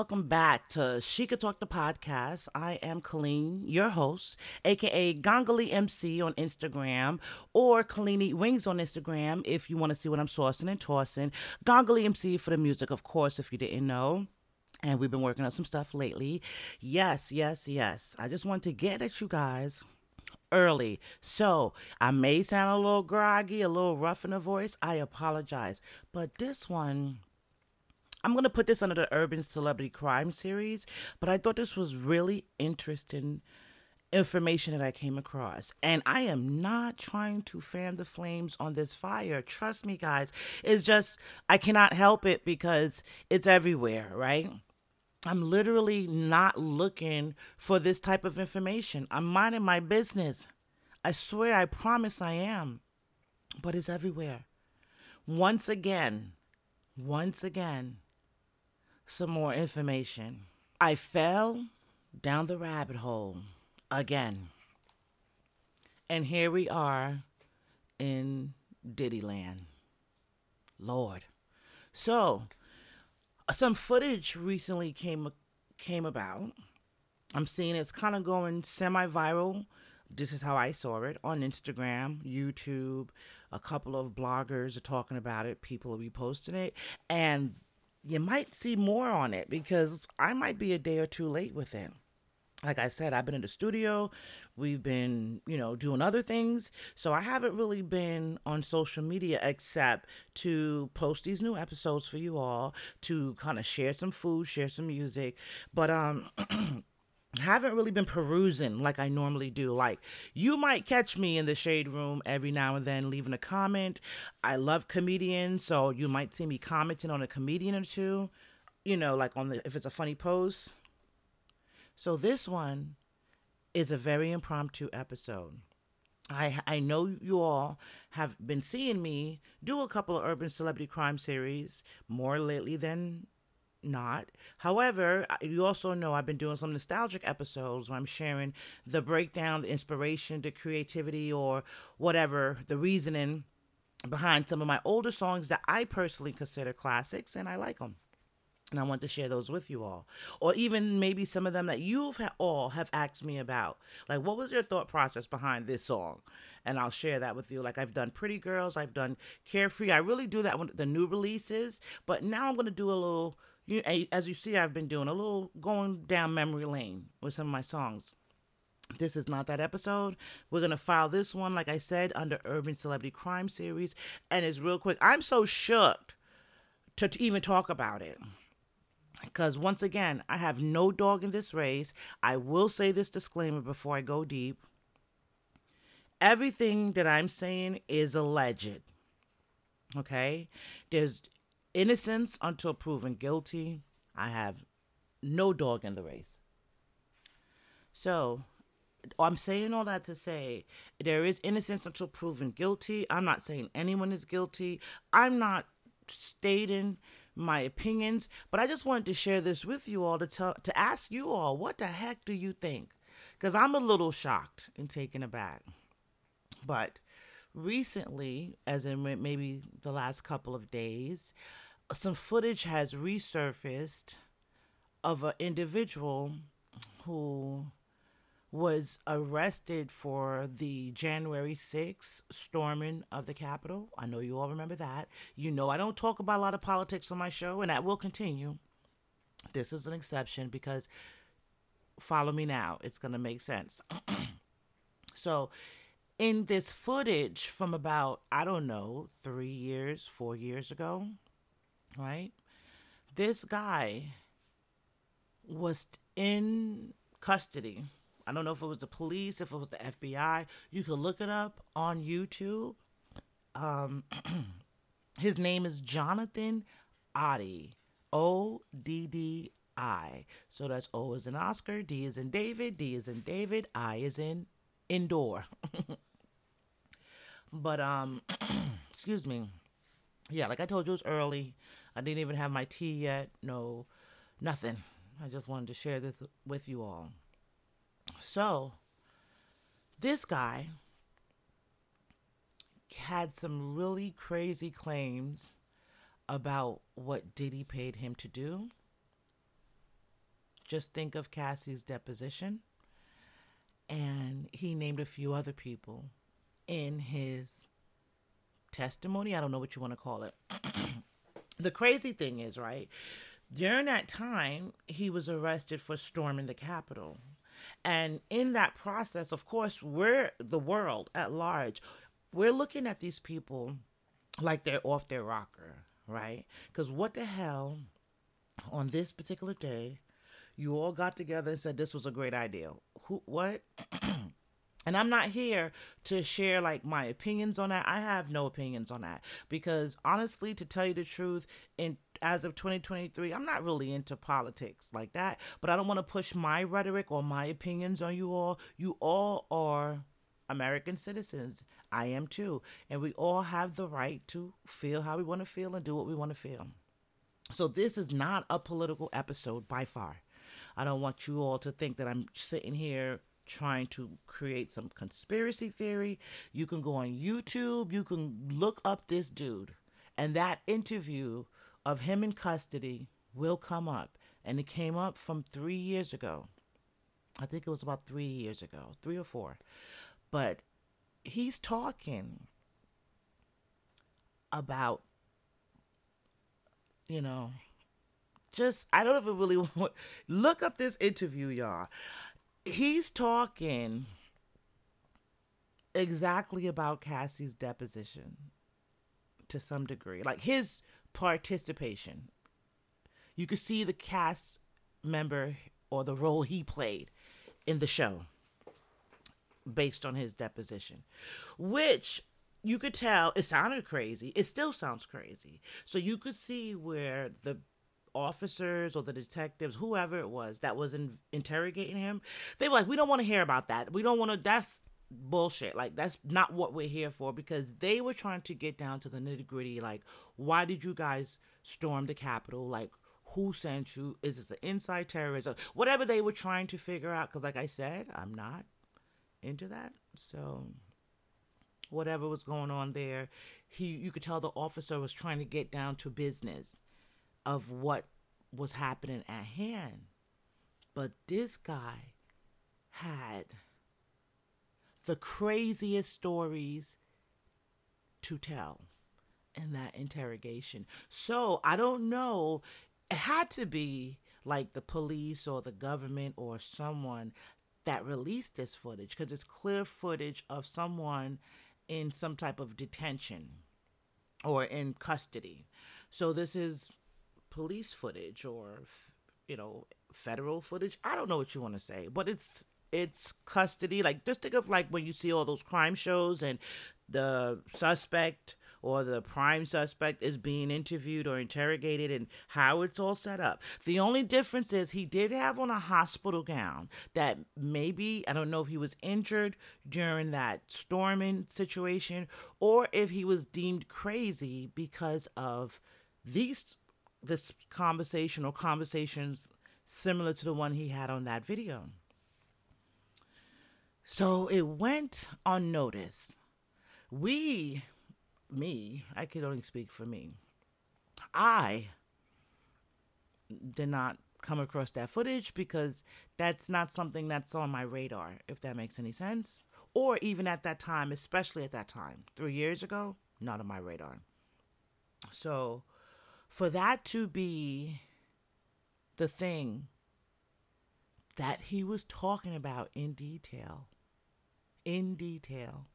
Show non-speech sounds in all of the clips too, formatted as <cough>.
Welcome, back to She Could Talk the podcast. I am Colleen, your host, aka Gongali MC on Instagram, or Colleen Wings on Instagram if you want to see what I'm sourcing and tossing. Gongali MC for the music, of course, if you didn't know. And we've been working on some stuff lately. Yes, yes, yes. I just want to get at you guys early. So I may sound a little groggy, a little rough in the voice. I apologize. But this one I'm going to put this under the Urban Celebrity Crime series, but I thought this was really interesting information that I came across. And I am not trying to fan the flames on this fire. Trust me, guys. It's just, I cannot help it because it's everywhere, right? I'm literally not looking for this type of information. I'm minding my business. I swear, I promise I am. But it's everywhere. Once again, once again, some more information. I fell down the rabbit hole again. And here we are in Diddyland. Lord. So, uh, some footage recently came came about. I'm seeing it's kind of going semi-viral. This is how I saw it on Instagram, YouTube. A couple of bloggers are talking about it. People are reposting it, and you might see more on it because I might be a day or two late with it. Like I said, I've been in the studio. We've been, you know, doing other things. So I haven't really been on social media except to post these new episodes for you all, to kind of share some food, share some music. But um <clears throat> haven't really been perusing like I normally do. Like, you might catch me in the shade room every now and then leaving a comment. I love comedians, so you might see me commenting on a comedian or two, you know, like on the if it's a funny post. So this one is a very impromptu episode. I I know you all have been seeing me do a couple of urban celebrity crime series more lately than not. However, you also know I've been doing some nostalgic episodes where I'm sharing the breakdown, the inspiration, the creativity, or whatever, the reasoning behind some of my older songs that I personally consider classics and I like them. And I want to share those with you all. Or even maybe some of them that you've all have asked me about. Like, what was your thought process behind this song? And I'll share that with you. Like, I've done Pretty Girls, I've done Carefree. I really do that with the new releases. But now I'm going to do a little you as you see I've been doing a little going down memory lane with some of my songs. This is not that episode. We're going to file this one like I said under Urban Celebrity Crime Series and it's real quick. I'm so shook to, to even talk about it. Because once again, I have no dog in this race. I will say this disclaimer before I go deep. Everything that I'm saying is alleged. Okay? There's innocence until proven guilty. I have no dog in the race. So, I'm saying all that to say there is innocence until proven guilty. I'm not saying anyone is guilty. I'm not stating my opinions, but I just wanted to share this with you all to tell to ask you all what the heck do you think? Cuz I'm a little shocked and taken aback. But recently, as in maybe the last couple of days, some footage has resurfaced of an individual who was arrested for the January 6th storming of the Capitol. I know you all remember that. You know, I don't talk about a lot of politics on my show, and that will continue. This is an exception because follow me now, it's going to make sense. <clears throat> so, in this footage from about, I don't know, three years, four years ago, right? This guy was in custody. I don't know if it was the police, if it was the FBI. You can look it up on YouTube. Um, <clears throat> his name is Jonathan Oddi. O D D I. So that's O is in Oscar, D is in David, D is in David, I is in indoor. <laughs> but um <clears throat> excuse me. Yeah, like I told you, it was early. I didn't even have my tea yet. No, nothing. I just wanted to share this with you all. So, this guy had some really crazy claims about what Diddy paid him to do. Just think of Cassie's deposition. And he named a few other people in his testimony. I don't know what you want to call it. <clears throat> the crazy thing is, right? During that time, he was arrested for storming the Capitol. And in that process, of course, we're the world at large. We're looking at these people like they're off their rocker, right? Because what the hell, on this particular day, you all got together and said this was a great idea. Who, what? <clears throat> and I'm not here to share like my opinions on that. I have no opinions on that because honestly, to tell you the truth, in as of 2023, I'm not really into politics like that. But I don't want to push my rhetoric or my opinions on you all. You all are American citizens. I am too. And we all have the right to feel how we want to feel and do what we want to feel. So this is not a political episode by far. I don't want you all to think that I'm sitting here trying to create some conspiracy theory. You can go on YouTube, you can look up this dude, and that interview of him in custody will come up. And it came up from three years ago. I think it was about three years ago, three or four. But he's talking about, you know, just I don't even really <laughs> look up this interview, y'all. He's talking exactly about Cassie's deposition to some degree. Like his participation. You could see the cast member or the role he played in the show based on his deposition, which you could tell it sounded crazy. It still sounds crazy. So you could see where the officers or the detectives, whoever it was that was in, interrogating him, they were like, "We don't want to hear about that. We don't want to. That's bullshit. Like that's not what we're here for." Because they were trying to get down to the nitty gritty. Like, why did you guys storm the Capitol? Like, who sent you? Is this an inside terrorism? Whatever they were trying to figure out. Because, like I said, I'm not into that. So whatever was going on there, he you could tell the officer was trying to get down to business of what was happening at hand. But this guy had the craziest stories to tell in that interrogation. So I don't know. It had to be like the police or the government or someone that released this footage because it's clear footage of someone in some type of detention or in custody. So this is police footage or you know federal footage. I don't know what you want to say, but it's it's custody. Like just think of like when you see all those crime shows and the suspect or the prime suspect is being interviewed or interrogated and how it's all set up. The only difference is he did have on a hospital gown that maybe, I don't know if he was injured during that storming situation or if he was deemed crazy because of these this conversation or conversations similar to the one he had on that video. So it went unnoticed. We me, I could only speak for me. I did not come across that footage because that's not something that's on my radar, if that makes any sense. Or even at that time, especially at that time, three years ago, not on my radar. So for that to be the thing that he was talking about in detail, in detail,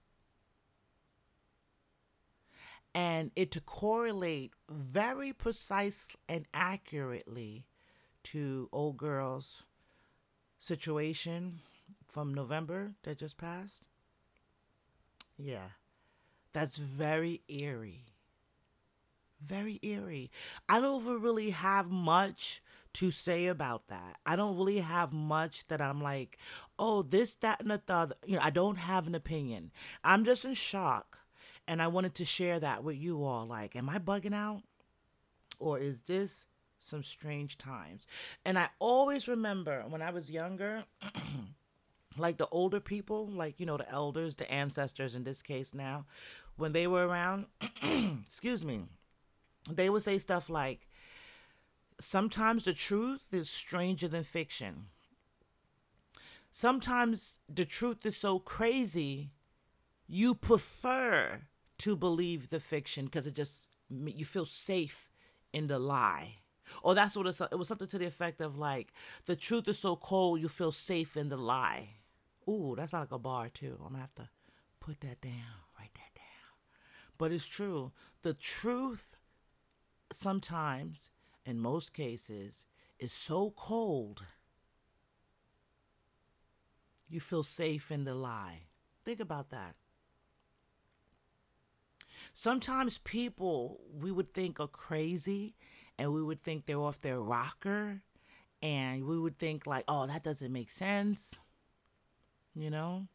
and it to correlate very precise and accurately to old girl's situation from November that just passed. Yeah, that's very eerie. Very eerie. I don't really have much to say about that. I don't really have much that I'm like, oh, this, that, and the other. You know, I don't have an opinion. I'm just in shock and I wanted to share that with you all. Like, am I bugging out? Or is this some strange times? And I always remember when I was younger, <clears throat> like the older people, like, you know, the elders, the ancestors in this case now, when they were around, <clears throat> excuse me, they would say stuff like, sometimes the truth is stranger than fiction. Sometimes the truth is so crazy, you prefer to believe the fiction because it just you feel safe in the lie. Or that's what it was something to the effect of like the truth is so cold you feel safe in the lie. Ooh, that's like a bar too. I'm gonna have to put that down, write that down. But it's true. The truth sometimes, in most cases, is so cold you feel safe in the lie. Think about that. Sometimes people we would think are crazy and we would think they're off their rocker and we would think like, "Oh, that doesn't make sense." You know?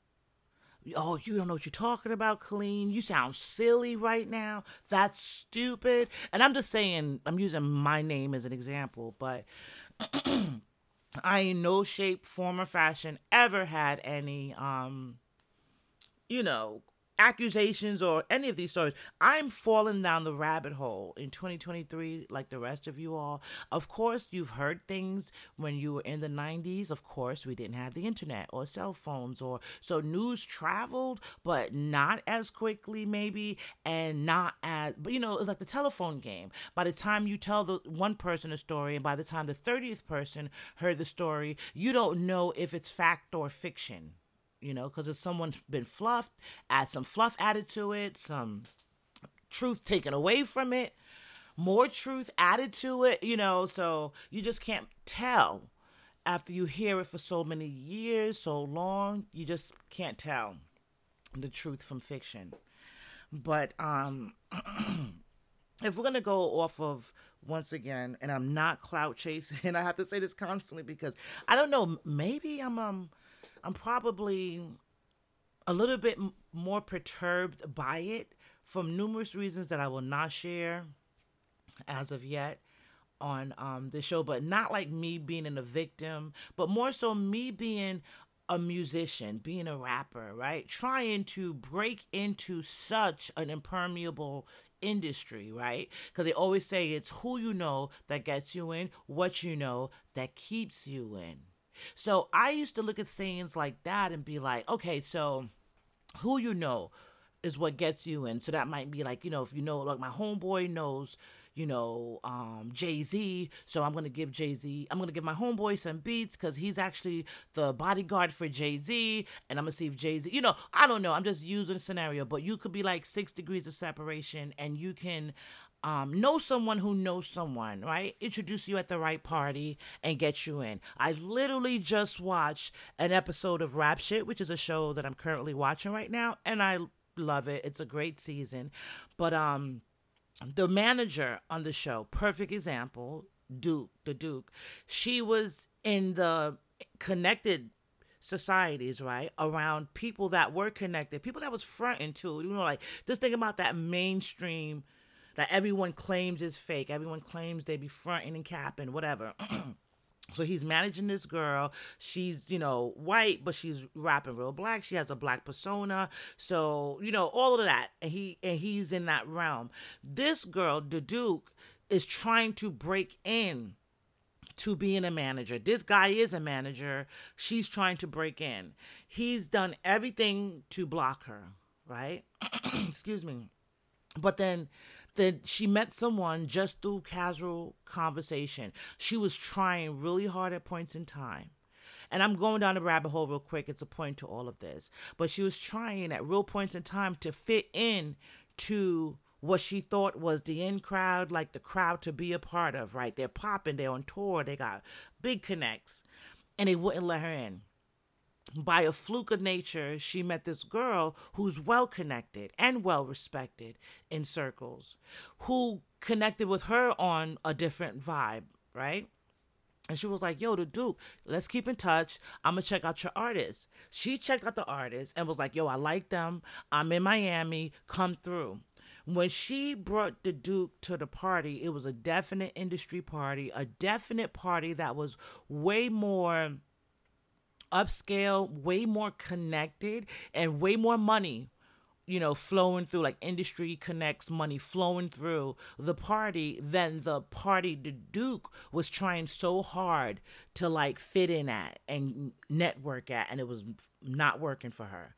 Oh, you don't know what you're talking about, Colleen. You sound silly right now. That's stupid. And I'm just saying, I'm using my name as an example, but <clears throat> I in no shape, form, or fashion ever had any um, you know, accusations or any of these stories. I'm falling down the rabbit hole in 2023, like the rest of you all. Of course, you've heard things when you were in the 90s. Of course, we didn't have the internet or cell phones, or so news traveled, but not as quickly, maybe, and not as, but you know, it's like the telephone game. By the time you tell the one person a story, and by the time the 30th person heard the story, you don't know if it's fact or fiction you know, because if someone's been fluffed, add some fluff added to it, some truth taken away from it, more truth added to it, you know, so you just can't tell after you hear it for so many years, so long, you just can't tell the truth from fiction. But um <clears throat> if we're gonna go off of once again, and I'm not clout chasing, <laughs> I have to say this constantly because I don't know, maybe I'm um I'm probably a little bit more perturbed by it from numerous reasons that I will not share as of yet on um, the show, but not like me being in a victim, but more so me being a musician, being a rapper, right? Trying to break into such an impermeable industry, right? Because they always say it's who you know that gets you in, what you know that keeps you in. So I used to look at scenes like that and be like, okay, so who you know is what gets you in. So that might be like, you know, if you know, like my homeboy knows, you know, um, Jay Z. So I'm gonna give Jay Z. I'm gonna give my homeboy some beats because he's actually the bodyguard for Jay Z, and I'm gonna see if Jay Z. You know, I don't know. I'm just using a scenario, but you could be like six degrees of separation, and you can um, know someone who knows someone, right? Introduce you at the right party and get you in. I literally just watched an episode of Rap Shit, which is a show that I'm currently watching right now, and I love it. It's a great season. But um the manager on the show, perfect example, Duke, the Duke, she was in the connected societies, right? Around people that were connected, people that was fronting too. You know, like just think about that mainstream that everyone claims is fake. Everyone claims they be fronting and capping, whatever. <clears throat> So he's managing this girl. She's, you know, white, but she's rapping real black. She has a black persona. So, you know, all of that. And he and he's in that realm. This girl, the Duke, is trying to break in to being a manager. This guy is a manager. She's trying to break in. He's done everything to block her, right? <clears throat> Excuse me. But then that she met someone just through casual conversation. She was trying really hard at points in time. And I'm going down the rabbit hole real quick. It's a point to all of this. But she was trying at real points in time to fit in to what she thought was the in crowd, like the crowd to be a part of, right? They're popping, they're on tour, they got big connects, and they wouldn't let her in by a fluke of nature, she met this girl who's well connected and well respected in circles, who connected with her on a different vibe, right? And she was like, Yo, the Duke, let's keep in touch. I'm gonna check out your artists. She checked out the artists and was like, Yo, I like them. I'm in Miami. Come through. When she brought the Duke to the party, it was a definite industry party, a definite party that was way more upscale, way more connected, and way more money you know, flowing through like industry connects money flowing through the party than the party the Duke was trying so hard to like fit in at and network at, and it was not working for her.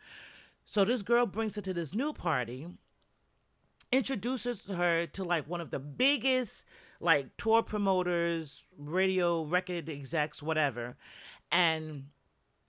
So this girl brings her to this new party, introduces her to like one of the biggest like tour promoters, radio record execs, whatever, and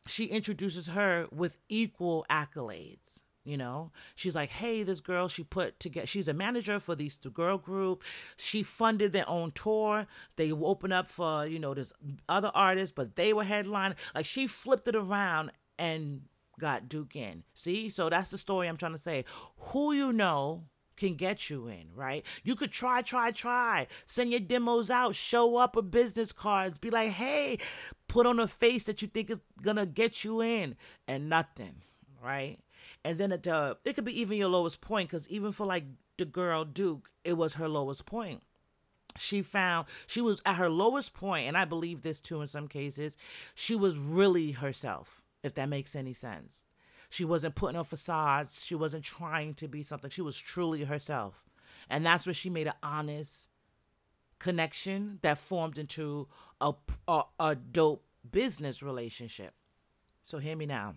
she introduces her with equal accolades you know? She's like hey this girl she put together she's a manager for these two girl group. She funded their own tour. They open up for you know this other artists but they were headline like she flipped it around and got duke in. See? So that's the story i'm trying to say. Who you know can get you in, right? You could try, try, try. Send your demos out, show up with business cards, be like, hey, put on a face that you think is gonna get you in, and nothing, right? and then it uh, it could be even your lowest point because even for like the girl Duke, it was her lowest point. She found she was at her lowest point, and I believe this too in some cases. She was really herself, if that makes any sense. She wasn't putting on facades. She wasn't trying to be something. She was truly herself, and that's where she made an honest connection that formed into a, a, a dope business relationship. So hear me now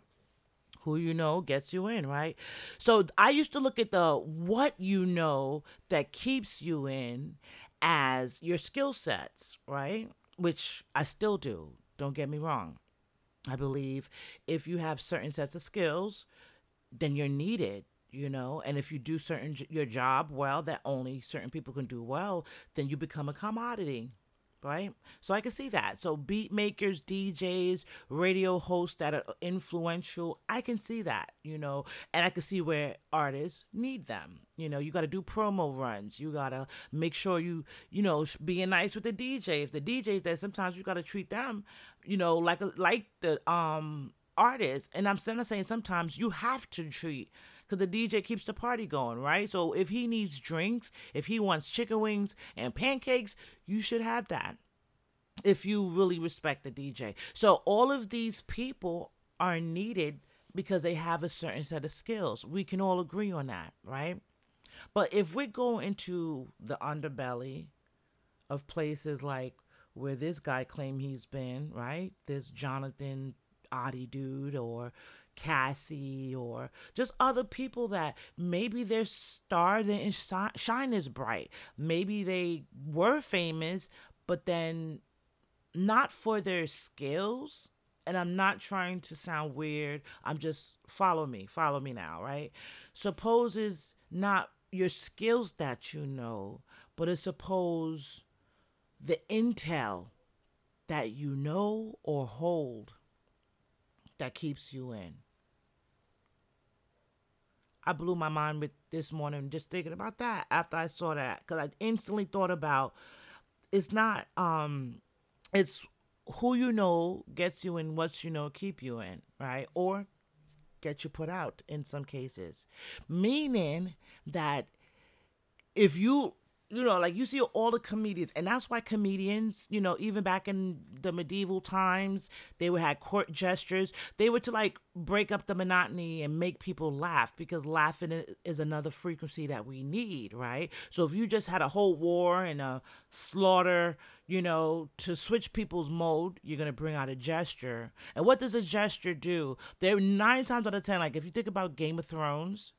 who you know gets you in, right? So I used to look at the what you know that keeps you in as your skill sets, right? Which I still do. Don't get me wrong. I believe if you have certain sets of skills, then you're needed you know? And if you do certain your job well that only certain people can do well then you become a commodity right? So I can see that. So beat makers, DJs, radio hosts that are influential, I can see that, you know, and I can see where artists need them. You know, you got to do promo runs. You got to make sure you, you know, being nice with the DJ. If the DJ's there, sometimes you got to treat them, you know, like like the um artists. And I'm saying sometimes you have to treat because the DJ keeps the party going, right? So if he needs drinks, if he wants chicken wings and pancakes, you should have that if you really respect the DJ. So all of these people are needed because they have a certain set of skills. We can all agree on that, right? But if we go into the underbelly of places like where this guy claimed he's been, right? This Jonathan Oddi dude or Cassie or just other people that maybe their star didn't shine as bright. Maybe they were famous, but then not for their skills. And I'm not trying to sound weird. I'm just follow me, follow me now, right? Suppose is not your skills that you know, but it's suppose the intel that you know or hold that keeps you in. I blew my mind with this morning just thinking about that after I saw that because I instantly thought about it's not um it's who you know gets you in what you know keep you in right? Or get you put out in some cases. Meaning that if you you know, like you see all the comedians, and that's why comedians, you know, even back in the medieval times, they would have court gestures. They were to like break up the monotony and make people laugh because laughing is another frequency that we need, right? So if you just had a whole war and a slaughter, you know, to switch people's mode, you're gonna bring out a gesture. And what does a gesture do? There nine times out of ten, like if you think about Game of Thrones,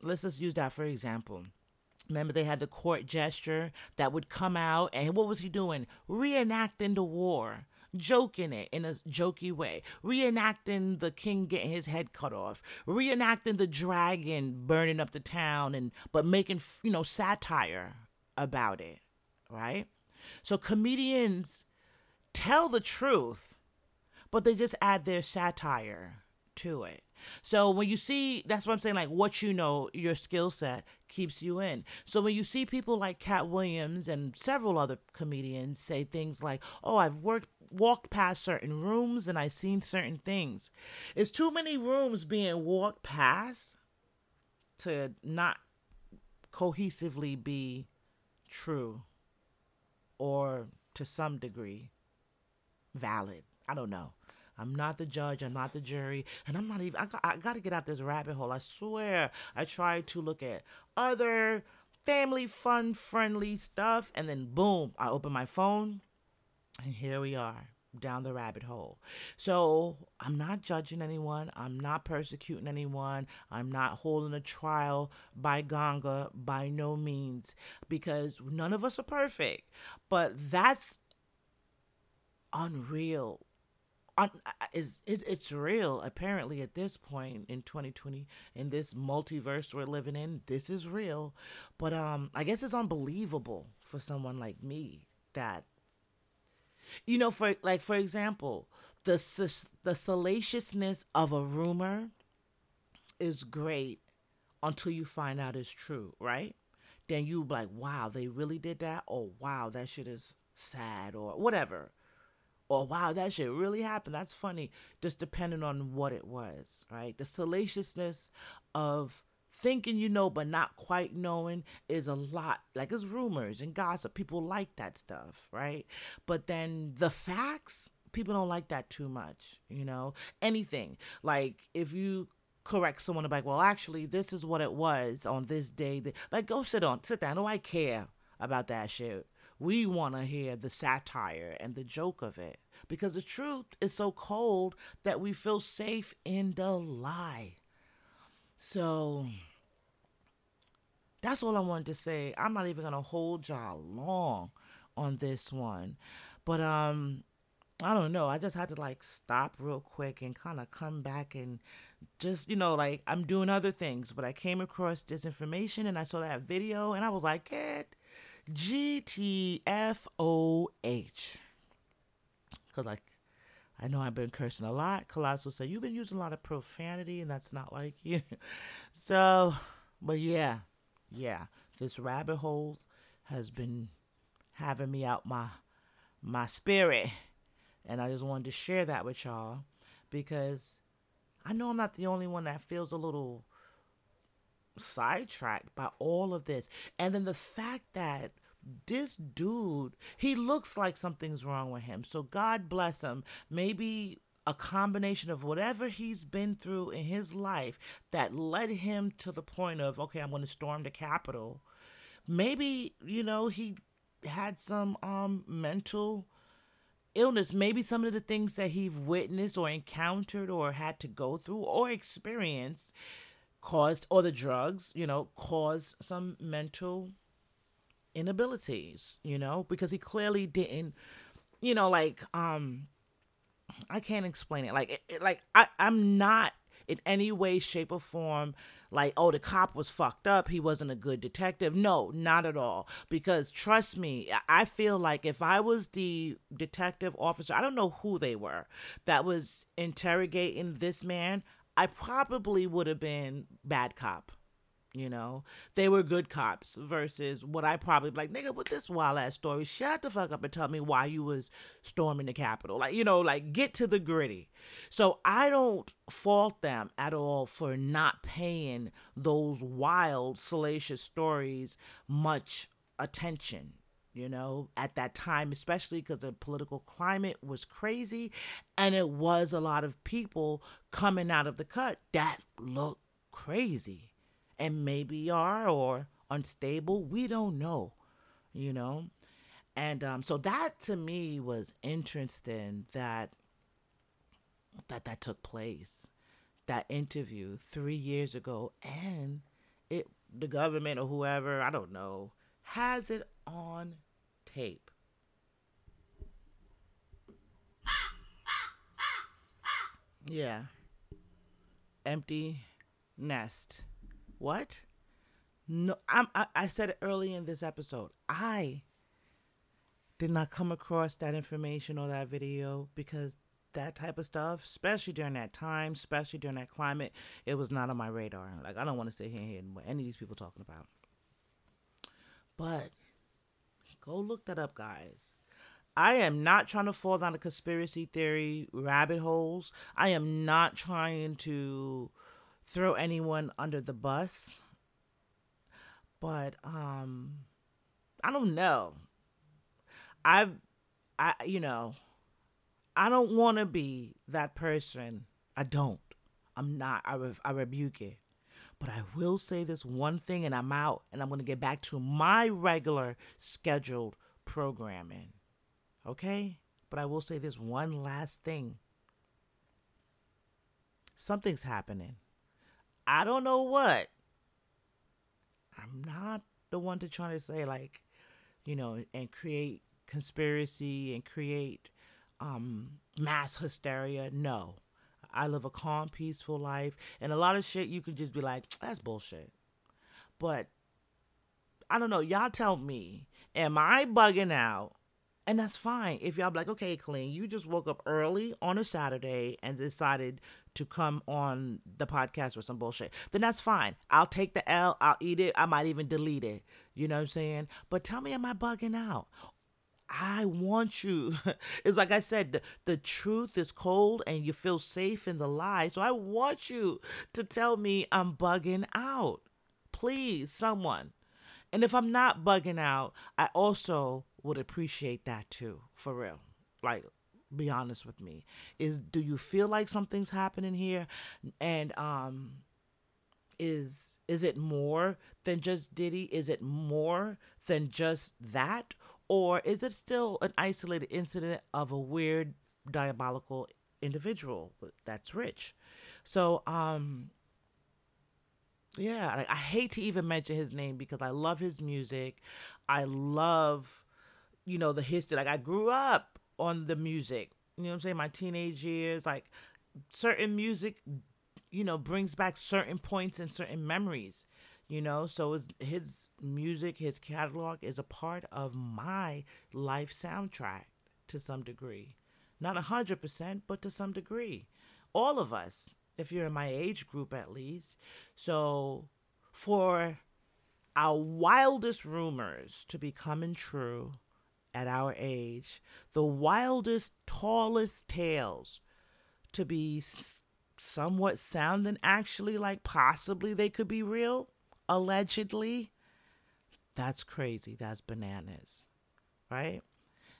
let's just use that for example Remember, they had the court gesture that would come out, and what was he doing? Reenacting the war, joking it in a jokey way, reenacting the king getting his head cut off, reenacting the dragon burning up the town, and but making you know satire about it, right? So comedians tell the truth, but they just add their satire to it. So when you see, that's what I'm saying, like what you know, your skill set keeps you in. So when you see people like Katt Williams and several other comedians say things like, "Oh, I've worked walked past certain rooms and I've seen certain things." It's too many rooms being walked past to not cohesively be true or to some degree valid. I don't know. I'm not the judge. I'm not the jury. And I'm not even, I got, I got to get out this rabbit hole. I swear. I tried to look at other family fun friendly stuff. And then boom, I open my phone and here we are down the rabbit hole. So I'm not judging anyone. I'm not persecuting anyone. I'm not holding a trial by Ganga by no means because none of us are perfect. But that's unreal. Is it, it's real. Apparently at this point in 2020 in this multiverse we're living in this is real. But um i guess it's unbelievable for someone like me that you know, for like for example, the the salaciousness of a rumor is great until you find out it's true, right? Then you like, wow, they really did that, or wow, that shit is sad, or whatever, or wow, that shit really happened. That's funny, just depending on what it was, right? The salaciousness of thinking you know but not quite knowing is a lot like it's rumors and gossip. People like that stuff right? But then the facts people don't like that too much you know? Anything. Like if you correct someone like well actually this is what it was on this day like go sit on sit down. Do i care about that shit. We want to hear the satire and the joke of it because the truth is so cold that we feel safe in the lie so that's all I wanted to say. I'm not even gonna hold y'all long on this one. But um I don't know. I just had to like stop real quick and kind of come back and just, you know, like I'm doing other things. But I came across this information and I saw that video and I was like, get GTFOH. Because, like, I know I've been cursing a lot. Colossal said, You've been using a lot of profanity, and that's not like you. <laughs> so, but yeah, yeah, this rabbit hole has been having me out my my spirit. And I just wanted to share that with y'all because I know I'm not the only one that feels a little sidetracked by all of this. And then the fact that this dude, he looks like something's wrong with him. So God bless him. Maybe a combination of whatever he's been through in his life that led him to the point of, okay, I'm going to storm the Capitol. Maybe, you know, he had some um mental illness. Maybe some of the things that he witnessed or encountered or had to go through or experienced caused, or the drugs, you know, caused some mental inabilities, you know, because he clearly didn't, you know, like, um, I can't explain it. Like, it, it, like I, I'm not in any way, shape, or form like, oh, the cop was fucked up. He wasn't a good detective. No, not at all. Because trust me, I feel like if I was the detective officer, I don't know who they were that was interrogating this man, I probably would have been bad cop. You know, they were good cops versus what I probably like, nigga, with this wild ass story, shut the fuck up and tell me why you was storming the Capitol. Like, you know, like get to the gritty. So I don't fault them at all for not paying those wild, salacious stories much attention you know, at that time, especially because the political climate was crazy and it was a lot of people coming out of the cut that looked crazy and maybe are or unstable. We don't know, you know? And um, so that to me was interesting that that that took place, that interview three years ago, and it the government or whoever I don't know has it on tape. Yeah. Empty nest. What? No, I'm, I, I said it early in this episode. I did not come across that information or that video because that type of stuff, especially during that time, especially during that climate, it was not on my radar. Like I don't want to sit here and what any of these people talking about. But go look that up, guys. I am not trying to fall down the conspiracy theory rabbit holes. I am not trying to throw anyone under the bus. But um I don't know. I've I you know, I don't want to be that person. I don't. I'm not. I, re- I rebuke it. But I will say this one thing and I'm out and I'm going to get back to my regular scheduled programming. Okay? But I will say this one last thing. Something's happening. I don't know what. I'm not the one to try to say like, you know, and create conspiracy and create um mass hysteria. No. I live a calm, peaceful life. And a lot of shit you can just be like, that's bullshit. But I don't know. Y'all tell me, am I bugging out? And that's fine. If y'all be like, okay, Colleen, you just woke up early on a Saturday and decided to come on the podcast with some bullshit, then that's fine. I'll take the L, I'll eat it, I might even delete it. You know what I'm saying? But tell me, am I bugging out? I want you. <laughs> It's like I said, the, the truth is cold and you feel safe in the lie. So I want you to tell me I'm bugging out. Please, someone. And if I'm not bugging out, I also would appreciate that too, for real. Like, be honest with me. Is do you feel like something's happening here? And um is is it more than just Diddy? Is it more than just that? Or is it still an isolated incident of a weird, diabolical individual that's rich? So, um, yeah, like, I hate to even mention his name because I love his music. I love, you know, the history. Like, I grew up on the music, you know what I'm saying? My teenage years, like, certain music, you know, brings back certain points and certain memories you know? So his, his music his catalog is a part of my life soundtrack to some degree. Not 100% but to some degree. All of us if you're in my age group at least. So for our wildest rumors to be coming true at our age the wildest tallest tales to be somewhat sounding actually like possibly they could be real allegedly, that's crazy. That's bananas. Right?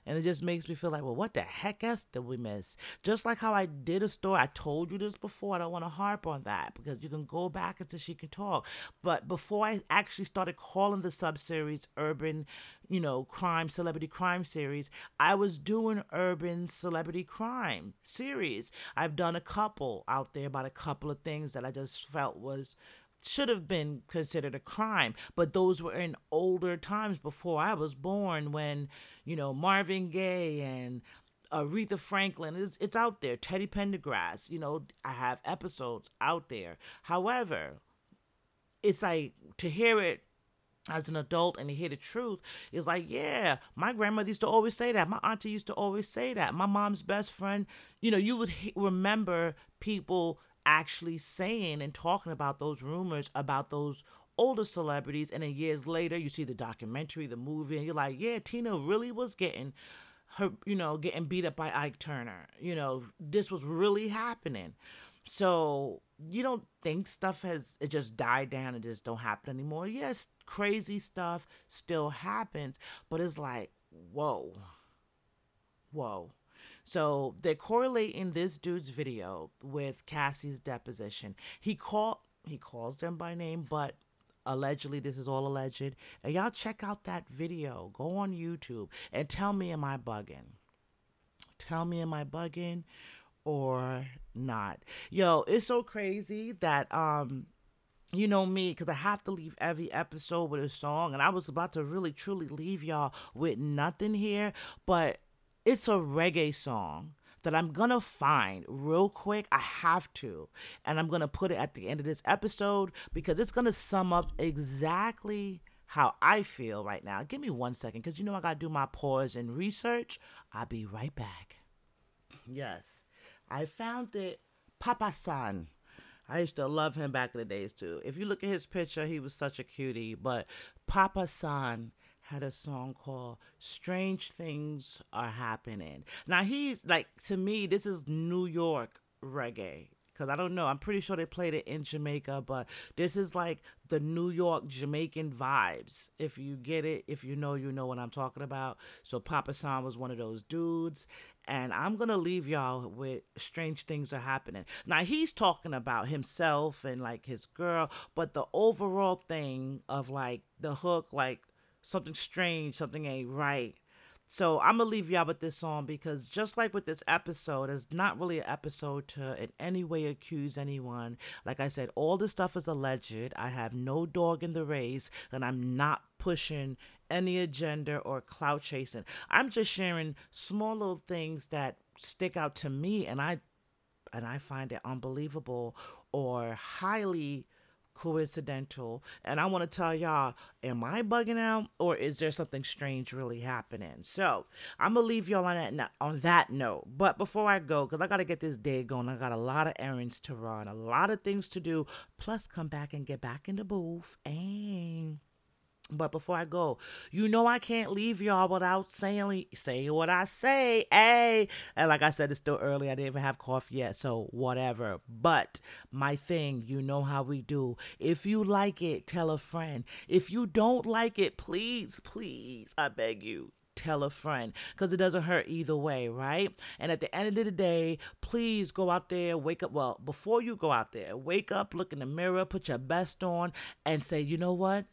And it just makes me feel like, well, what the heck else did we miss? Just like how I did a story. I told you this before. I don't want to harp on that because you can go back until she can talk. But before I actually started calling the sub series Urban, you know, Crime, Celebrity Crime series, I was doing Urban Celebrity Crime series. I've done a couple out there about a couple of things that I just felt was should have been considered a crime, but those were in older times before I was born when, you know, Marvin Gaye and Aretha Franklin is it's out there. Teddy Pendergrass, you know, I have episodes out there. However, it's like to hear it as an adult and to hear the truth is like, yeah, my grandmother used to always say that. My auntie used to always say that. My mom's best friend, you know, you would he- remember people actually saying and talking about those rumors about those older celebrities and then years later you see the documentary the movie and you're like yeah tina really was getting her you know getting beat up by ike turner. You know this was really happening. So you don't think stuff has it just died down and just don't happen anymore? Yes crazy stuff still happens but it's like whoa. Whoa so they're correlating this dude's video with Cassie's deposition. He called he calls them by name, but allegedly this is all alleged. And y'all check out that video. Go on YouTube and tell me am I bugging? Tell me am I bugging or not? Yo, it's so crazy that um you know me because i have to leave every episode with a song and i was about to really truly leave y'all with nothing here but it's a reggae song that I'm gonna find real quick. I have to. And I'm gonna put it at the end of this episode because it's gonna sum up exactly how I feel right now. Give me one second because you know I gotta do my pause and research. I'll be right back. Yes, I found it. Papa San. I used to love him back in the days too. If you look at his picture, he was such a cutie. But Papa San had a song called Strange Things Are Happening. Now he's like to me this is New York reggae. because I don't know. I'm pretty sure they played it in Jamaica, but this is like the New York Jamaican vibes. If you get it, if you know, you know what I'm talking about. So Papa San was one of those dudes, and I'm gonna leave y'all with strange things are happening. Now he's talking about himself and like his girl, but the overall thing of like the hook, like something strange, something ain't right so I'm gonna leave y'all with this song because just like with this episode, it's not really an episode to in any way accuse anyone. Like I said, all this stuff is alleged. I have no dog in the race, and I'm not pushing any agenda or clout chasing. I'm just sharing small little things that stick out to me, and I and I find it unbelievable or highly coincidental. And I want to tell y'all, am I bugging out or is there something strange really happening? So I'm gonna leave y'all on that on that note. But before I go, because I gotta get this day going, I got a lot of errands to run, a lot of things to do, plus come back and get back in the booth and but before I go, you know I can't leave y'all without saying say what I say. Hey, and like I said, it's still early. I didn't even have coffee yet, so whatever. But my thing, you know how we do. If you like it, tell a friend. If you don't like it, please, please, I beg you, tell a friend because it doesn't hurt either way, right? And at the end of the day, please go out there, wake up. Well, before you go out there, wake up, look in the mirror, put your best on, and say, you know what?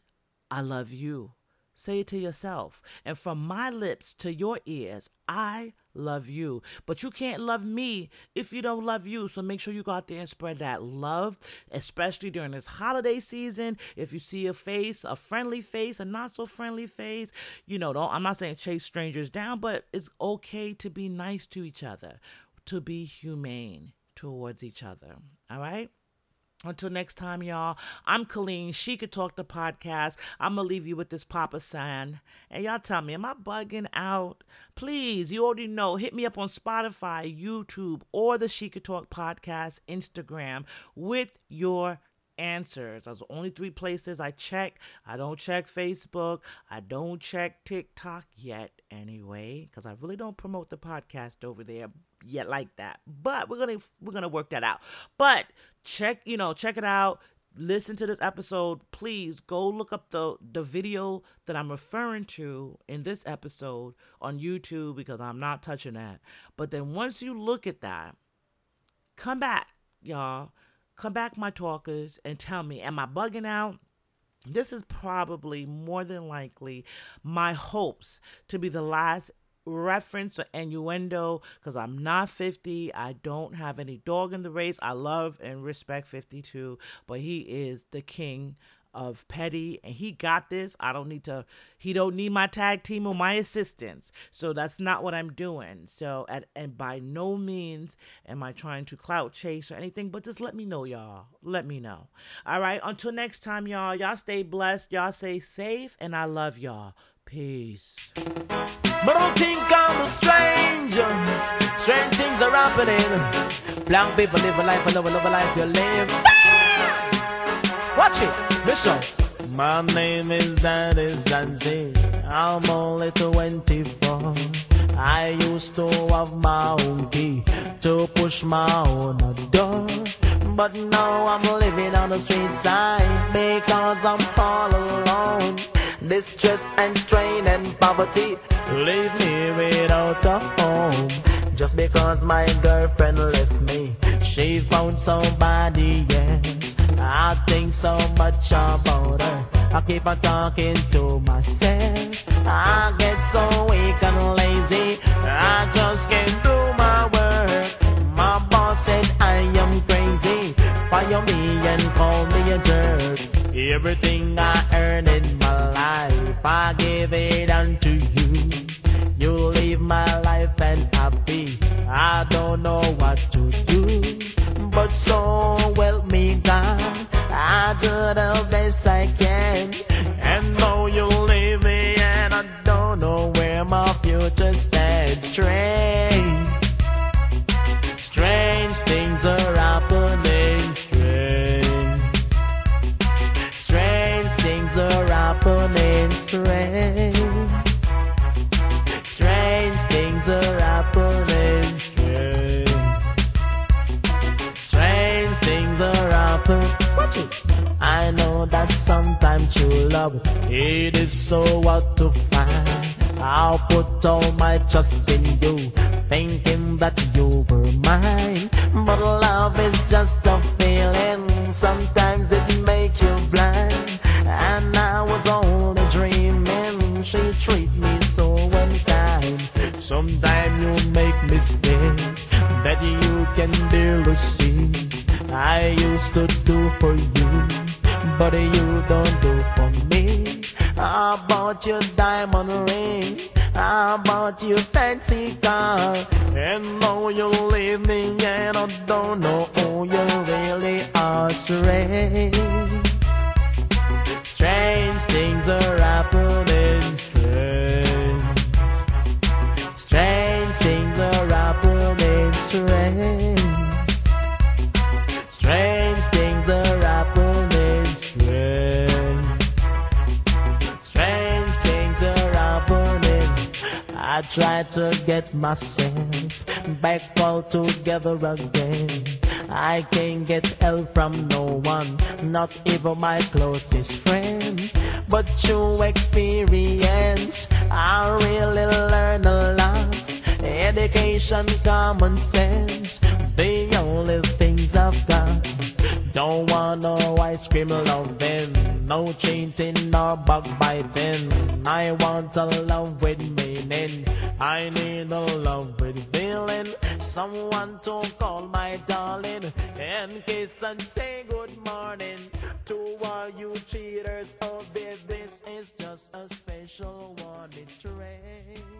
I love you. Say it to yourself. And from my lips to your ears, I love you. But you can't love me if you don't love you. So make sure you go out there and spread that love, especially during this holiday season. If you see a face, a friendly face, a not so friendly face, you know, don't, I'm not saying chase strangers down, but it's okay to be nice to each other, to be humane towards each other. All right? Until next time, y'all, I'm Colleen. She could talk the podcast. I'm going to leave you with this Papa San. And y'all tell me, am I bugging out? Please, you already know, hit me up on Spotify, YouTube, or the She Could Talk podcast Instagram with your answers. Those are only three places I check. I don't check Facebook. I don't check TikTok yet, anyway, because I really don't promote the podcast over there yet like that. But we're gonna we're gonna work that out. But check you know check it out. Listen to this episode. Please go look up the the video that I'm referring to in this episode on YouTube because I'm not touching that. But then once you look at that, come back, y'all. Come back, my talkers, and tell me, am I bugging out? This is probably more than likely my hopes to be the last reference or innuendo because I'm not 50. I don't have any dog in the race. I love and respect 52, but he is the king of petty and he got this i don't need to he don't need my tag team or my assistance so that's not what i'm doing so at, and by no means am i trying to clout chase or anything but just let me know y'all let me know all right until next time y'all y'all stay blessed y'all stay safe and i love y'all Peace. But don't think I'm a stranger. Strange things are happening. Black people live a life, I love a life you live. Watch it, listen. My name is Daddy Zanzi. I'm only 24. I used to have my own key to push my own door. But now I'm living on the street side because I'm all alone distress and strain and poverty leave me without a home. Just because my girlfriend left me, she found somebody else. I think so much about her. I keep on talking to myself. I get so weak and lazy. I just can't do my work. My boss said I am crazy. Fire me and call me a jerk. Everything I earn in my life, I give it unto you. Live my life and happy. I don't know what to do, but so help me God. I do the best I can, and though you leave me, and I don't know where my future stands. Strange, strange things are happening. happening strange. Things are happening. Strange that sometimes true love it is so hard to find. I'll put all my trust in you, thinking that you were mine. But love is just a feeling. Sometimes it makes you blind, and I was only dreaming. She treat me so unkind. Sometimes you make mistakes that you can barely see. I used to do for you, but you don't do for me. I bought your diamond ring, I bought your fancy car, and now you're leaving, and I don't know who you really are. Strange, strange things are happening. Strange try to get myself back all together again. I can't get help from no one, not even my closest friend. But through experience, I really learn a lot. Education, common sense, the only things I've got. Don't want no ice cream loving, no cheating nor backbiting. I want a love with meaning. I need a love with feeling. Someone to call my darling and kiss and say good morning to all you cheaters. Oh, babe, this is just a special one. It's strange.